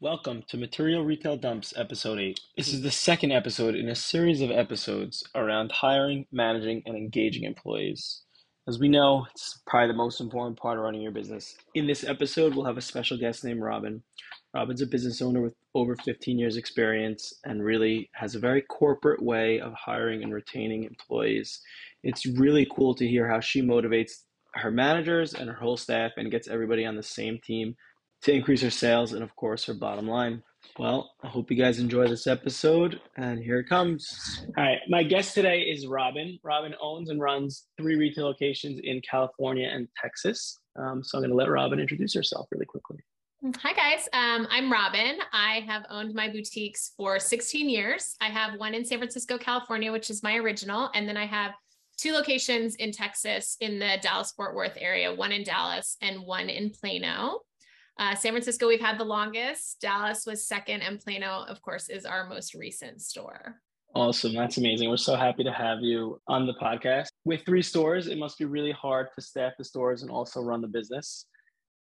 Welcome to Material Retail Dumps Episode 8. This is the second episode in a series of episodes around hiring, managing, and engaging employees. As we know, it's probably the most important part of running your business. In this episode, we'll have a special guest named Robin. Robin's a business owner with over 15 years' experience and really has a very corporate way of hiring and retaining employees. It's really cool to hear how she motivates her managers and her whole staff and gets everybody on the same team to increase her sales and, of course, her bottom line. Well, I hope you guys enjoy this episode, and here it comes. All right, my guest today is Robin. Robin owns and runs three retail locations in California and Texas. Um, so I'm going to let Robin introduce herself really quickly. Hi, guys. Um, I'm Robin. I have owned my boutiques for 16 years. I have one in San Francisco, California, which is my original. And then I have two locations in Texas in the Dallas Fort Worth area, one in Dallas and one in Plano. Uh, San Francisco, we've had the longest. Dallas was second, and Plano, of course, is our most recent store. Awesome. That's amazing. We're so happy to have you on the podcast. With three stores, it must be really hard to staff the stores and also run the business.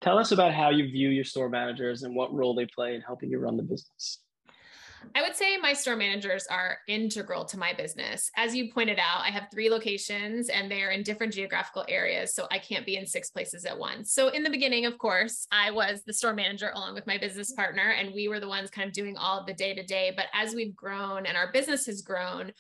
Tell us about how you view your store managers and what role they play in helping you run the business. I would say my store managers are integral to my business. As you pointed out, I have three locations and they're in different geographical areas. So I can't be in six places at once. So in the beginning, of course, I was the store manager along with my business partner, and we were the ones kind of doing all of the day to day. But as we've grown and our business has grown,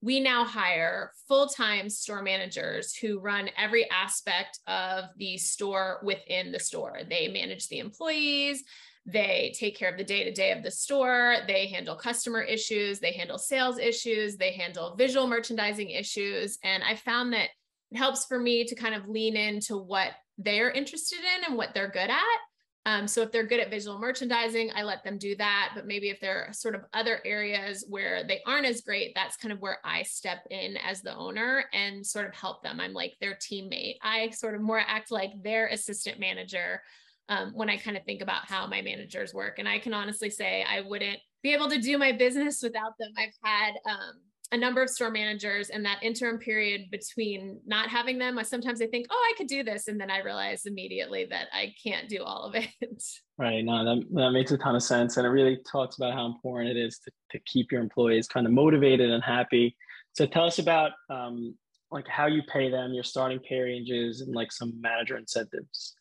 we now hire full time store managers who run every aspect of the store within the store. They manage the employees, they take care of the day to day of the store. They handle customer issues. They handle sales issues. They handle visual merchandising issues. And I found that it helps for me to kind of lean into what they're interested in and what they're good at. Um, so if they're good at visual merchandising, I let them do that. But maybe if there are sort of other areas where they aren't as great, that's kind of where I step in as the owner and sort of help them. I'm like their teammate. I sort of more act like their assistant manager um, when I kind of think about how my managers work. And I can honestly say I wouldn't be able to do my business without them. I've had um, a number of store managers and that interim period between not having them, I sometimes I think, oh, I could do this. And then I realize immediately that I can't do all of it. Right. No, that, that makes a ton of sense. And it really talks about how important it is to, to keep your employees kind of motivated and happy. So tell us about um, like how you pay them, your starting pay ranges, and like some manager incentives.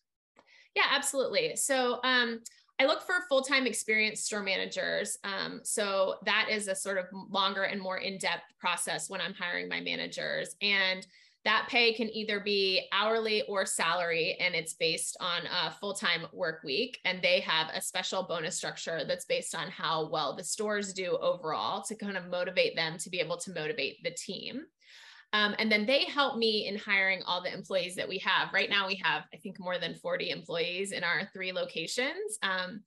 Yeah, absolutely. So um, I look for full-time experienced store managers. Um, so that is a sort of longer and more in-depth process when I'm hiring my managers. And that pay can either be hourly or salary, and it's based on a full-time work week. And they have a special bonus structure that's based on how well the stores do overall to kind of motivate them to be able to motivate the team. Um, and then they help me in hiring all the employees that we have. Right now, we have, I think, more than 40 employees in our three locations. Um,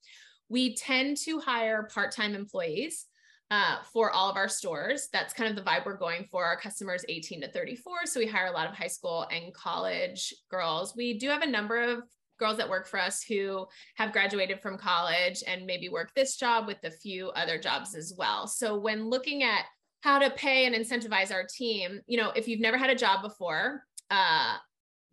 we tend to hire part time employees. Uh, for all of our stores. That's kind of the vibe we're going for. Our customers 18 to 34. So we hire a lot of high school and college girls. We do have a number of girls that work for us who have graduated from college and maybe work this job with a few other jobs as well. So when looking at how to pay and incentivize our team. You know, if you've never had a job before, uh,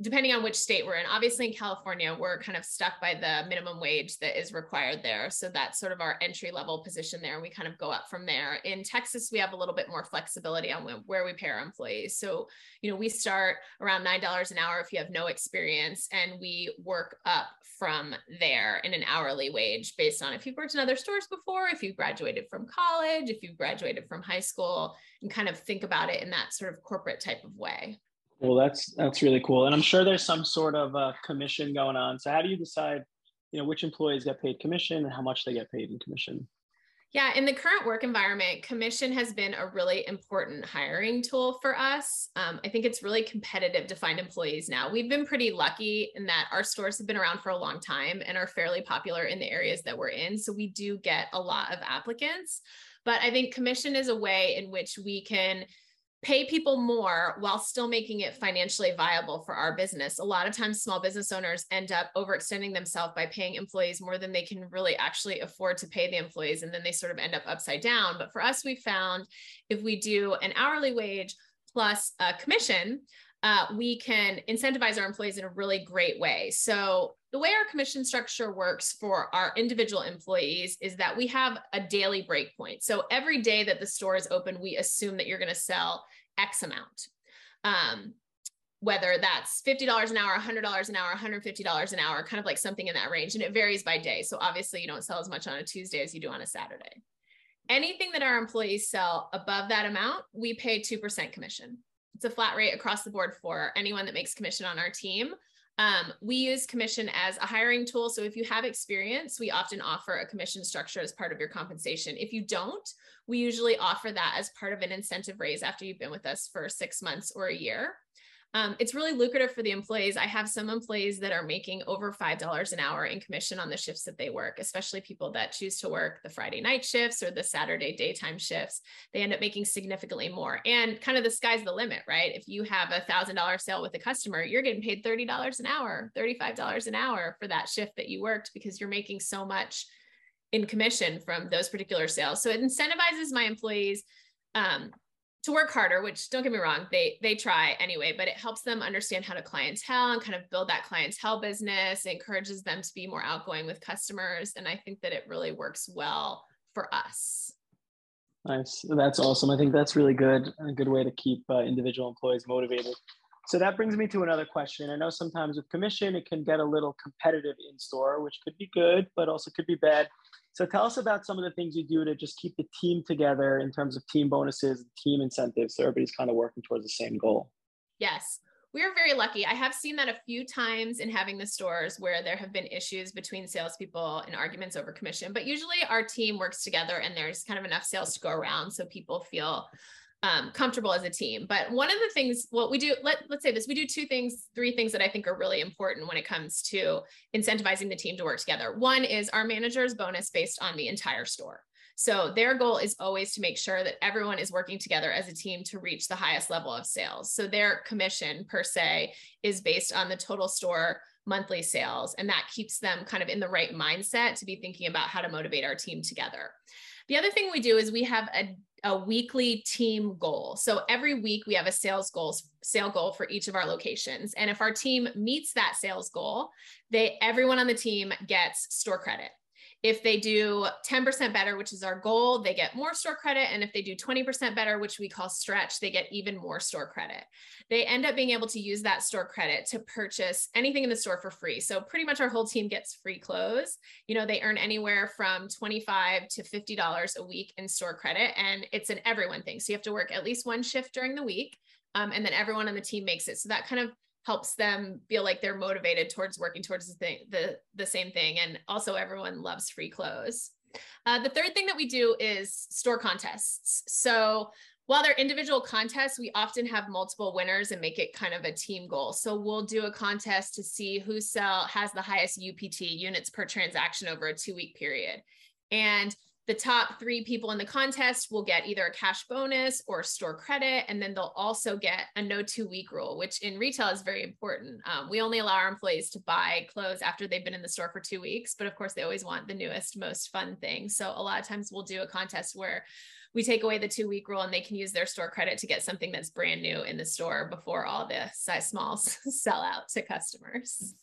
depending on which state we're in. Obviously, in California, we're kind of stuck by the minimum wage that is required there. So that's sort of our entry level position there. And we kind of go up from there. In Texas, we have a little bit more flexibility on where we pay our employees. So, you know, we start around $9 an hour if you have no experience, and we work up from there in an hourly wage based on if you've worked in other stores before, if you graduated from college, if you graduated from high school, and kind of think about it in that sort of corporate type of way. Well, that's that's really cool, and I'm sure there's some sort of uh, commission going on. So, how do you decide, you know, which employees get paid commission and how much they get paid in commission? Yeah, in the current work environment, commission has been a really important hiring tool for us. Um, I think it's really competitive to find employees now. We've been pretty lucky in that our stores have been around for a long time and are fairly popular in the areas that we're in. So we do get a lot of applicants. But I think commission is a way in which we can pay people more while still making it financially viable for our business. A lot of times, small business owners end up overextending themselves by paying employees more than they can really actually afford to pay the employees. And then they sort of end up upside down. But for us, we found if we do an hourly wage plus a commission, uh, we can incentivize our employees in a really great way. So, the way our commission structure works for our individual employees is that we have a daily break point. So, every day that the store is open, we assume that you're going to sell X amount. Um, whether that's $50 an hour, $100 an hour, $150 an hour, kind of like something in that range. And it varies by day. So obviously, you don't sell as much on a Tuesday as you do on a Saturday. Anything that our employees sell above that amount, we pay 2% commission. It's a flat rate across the board for anyone that makes commission on our team. Um, we use commission as a hiring tool. So if you have experience, we often offer a commission structure as part of your compensation. If you don't, we usually offer that as part of an incentive raise after you've been with us for six months or a year. Um, it's really lucrative for the employees. I have some employees that are making over $5 an hour in commission on the shifts that they work, especially people that choose to work the Friday night shifts or the Saturday daytime shifts. They end up making significantly more. And kind of the sky's the limit, right? If you have a $1,000 sale with a customer, you're getting paid $30 an hour, $35 an hour for that shift that you worked because you're making so much in commission from those particular sales. So it incentivizes my employees um, to work harder which don't get me wrong they they try anyway but it helps them understand how to clientele and kind of build that clientele business. It encourages them to be more outgoing with customers and i think that it really works well for us. Nice. That's awesome. I think that's really good a good way to keep uh, individual employees motivated. So that brings me to another question. I know sometimes with commission it can get a little competitive in store which could be good but also could be bad so tell us about some of the things you do to just keep the team together in terms of team bonuses, team incentives, so everybody's kind of working towards the same goal. Yes. We are very lucky. I have seen that a few times in having the stores where there have been issues between salespeople and arguments over commission. But usually our team works together and there's kind of enough sales to go around so people feel um, comfortable as a team. But one of the things, what we do, let, let's say this, we do two things, three things that I think are really important when it comes to incentivizing the team to work together. One is our manager's bonus based on the entire store. So their goal is always to make sure that everyone is working together as a team to reach the highest level of sales. So their commission per se is based on the total store monthly sales. And that keeps them kind of in the right mindset to be thinking about how to motivate our team together. The other thing we do is we have a a weekly team goal. So every week we have a sales goals sale goal for each of our locations. And if our team meets that sales goal, they everyone on the team gets store credit. If they do 10% better, which is our goal, they get more store credit. And if they do 20% better, which we call stretch, they get even more store credit. They end up being able to use that store credit to purchase anything in the store for free. So pretty much our whole team gets free clothes. You know, they earn anywhere from 25 to $50 a week in store credit. And it's an everyone thing. So you have to work at least one shift during the week. Um, and then everyone on the team makes it. So that kind of helps them feel like they're motivated towards working towards the thing, the, the same thing. And also everyone loves free clothes. Uh, the third thing that we do is store contests. So while they're individual contests, we often have multiple winners and make it kind of a team goal. So we'll do a contest to see who sell has the highest UPT units per transaction over a two week period. And the top three people in the contest will get either a cash bonus or store credit. And then they'll also get a no two week rule, which in retail is very important. Um, we only allow our employees to buy clothes after they've been in the store for two weeks. But of course, they always want the newest, most fun thing. So a lot of times we'll do a contest where we take away the two week rule and they can use their store credit to get something that's brand new in the store before all the size smalls sell out to customers.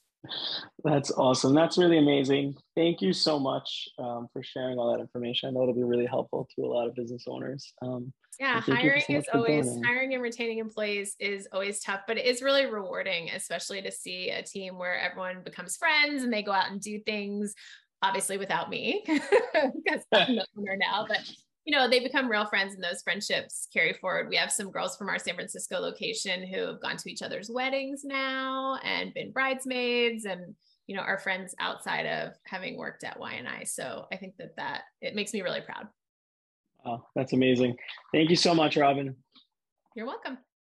That's awesome. That's really amazing. Thank you so much um, for sharing all that information. I know it'll be really helpful to a lot of business owners. Um, yeah, hiring so is always hiring and retaining employees is always tough, but it is really rewarding, especially to see a team where everyone becomes friends and they go out and do things. Obviously, without me, because I'm the owner now, but you know, they become real friends and those friendships carry forward. We have some girls from our San Francisco location who have gone to each other's weddings now and been bridesmaids and, you know, are friends outside of having worked at y&i. So I think that that, it makes me really proud. Oh, that's amazing. Thank you so much, Robin. You're welcome.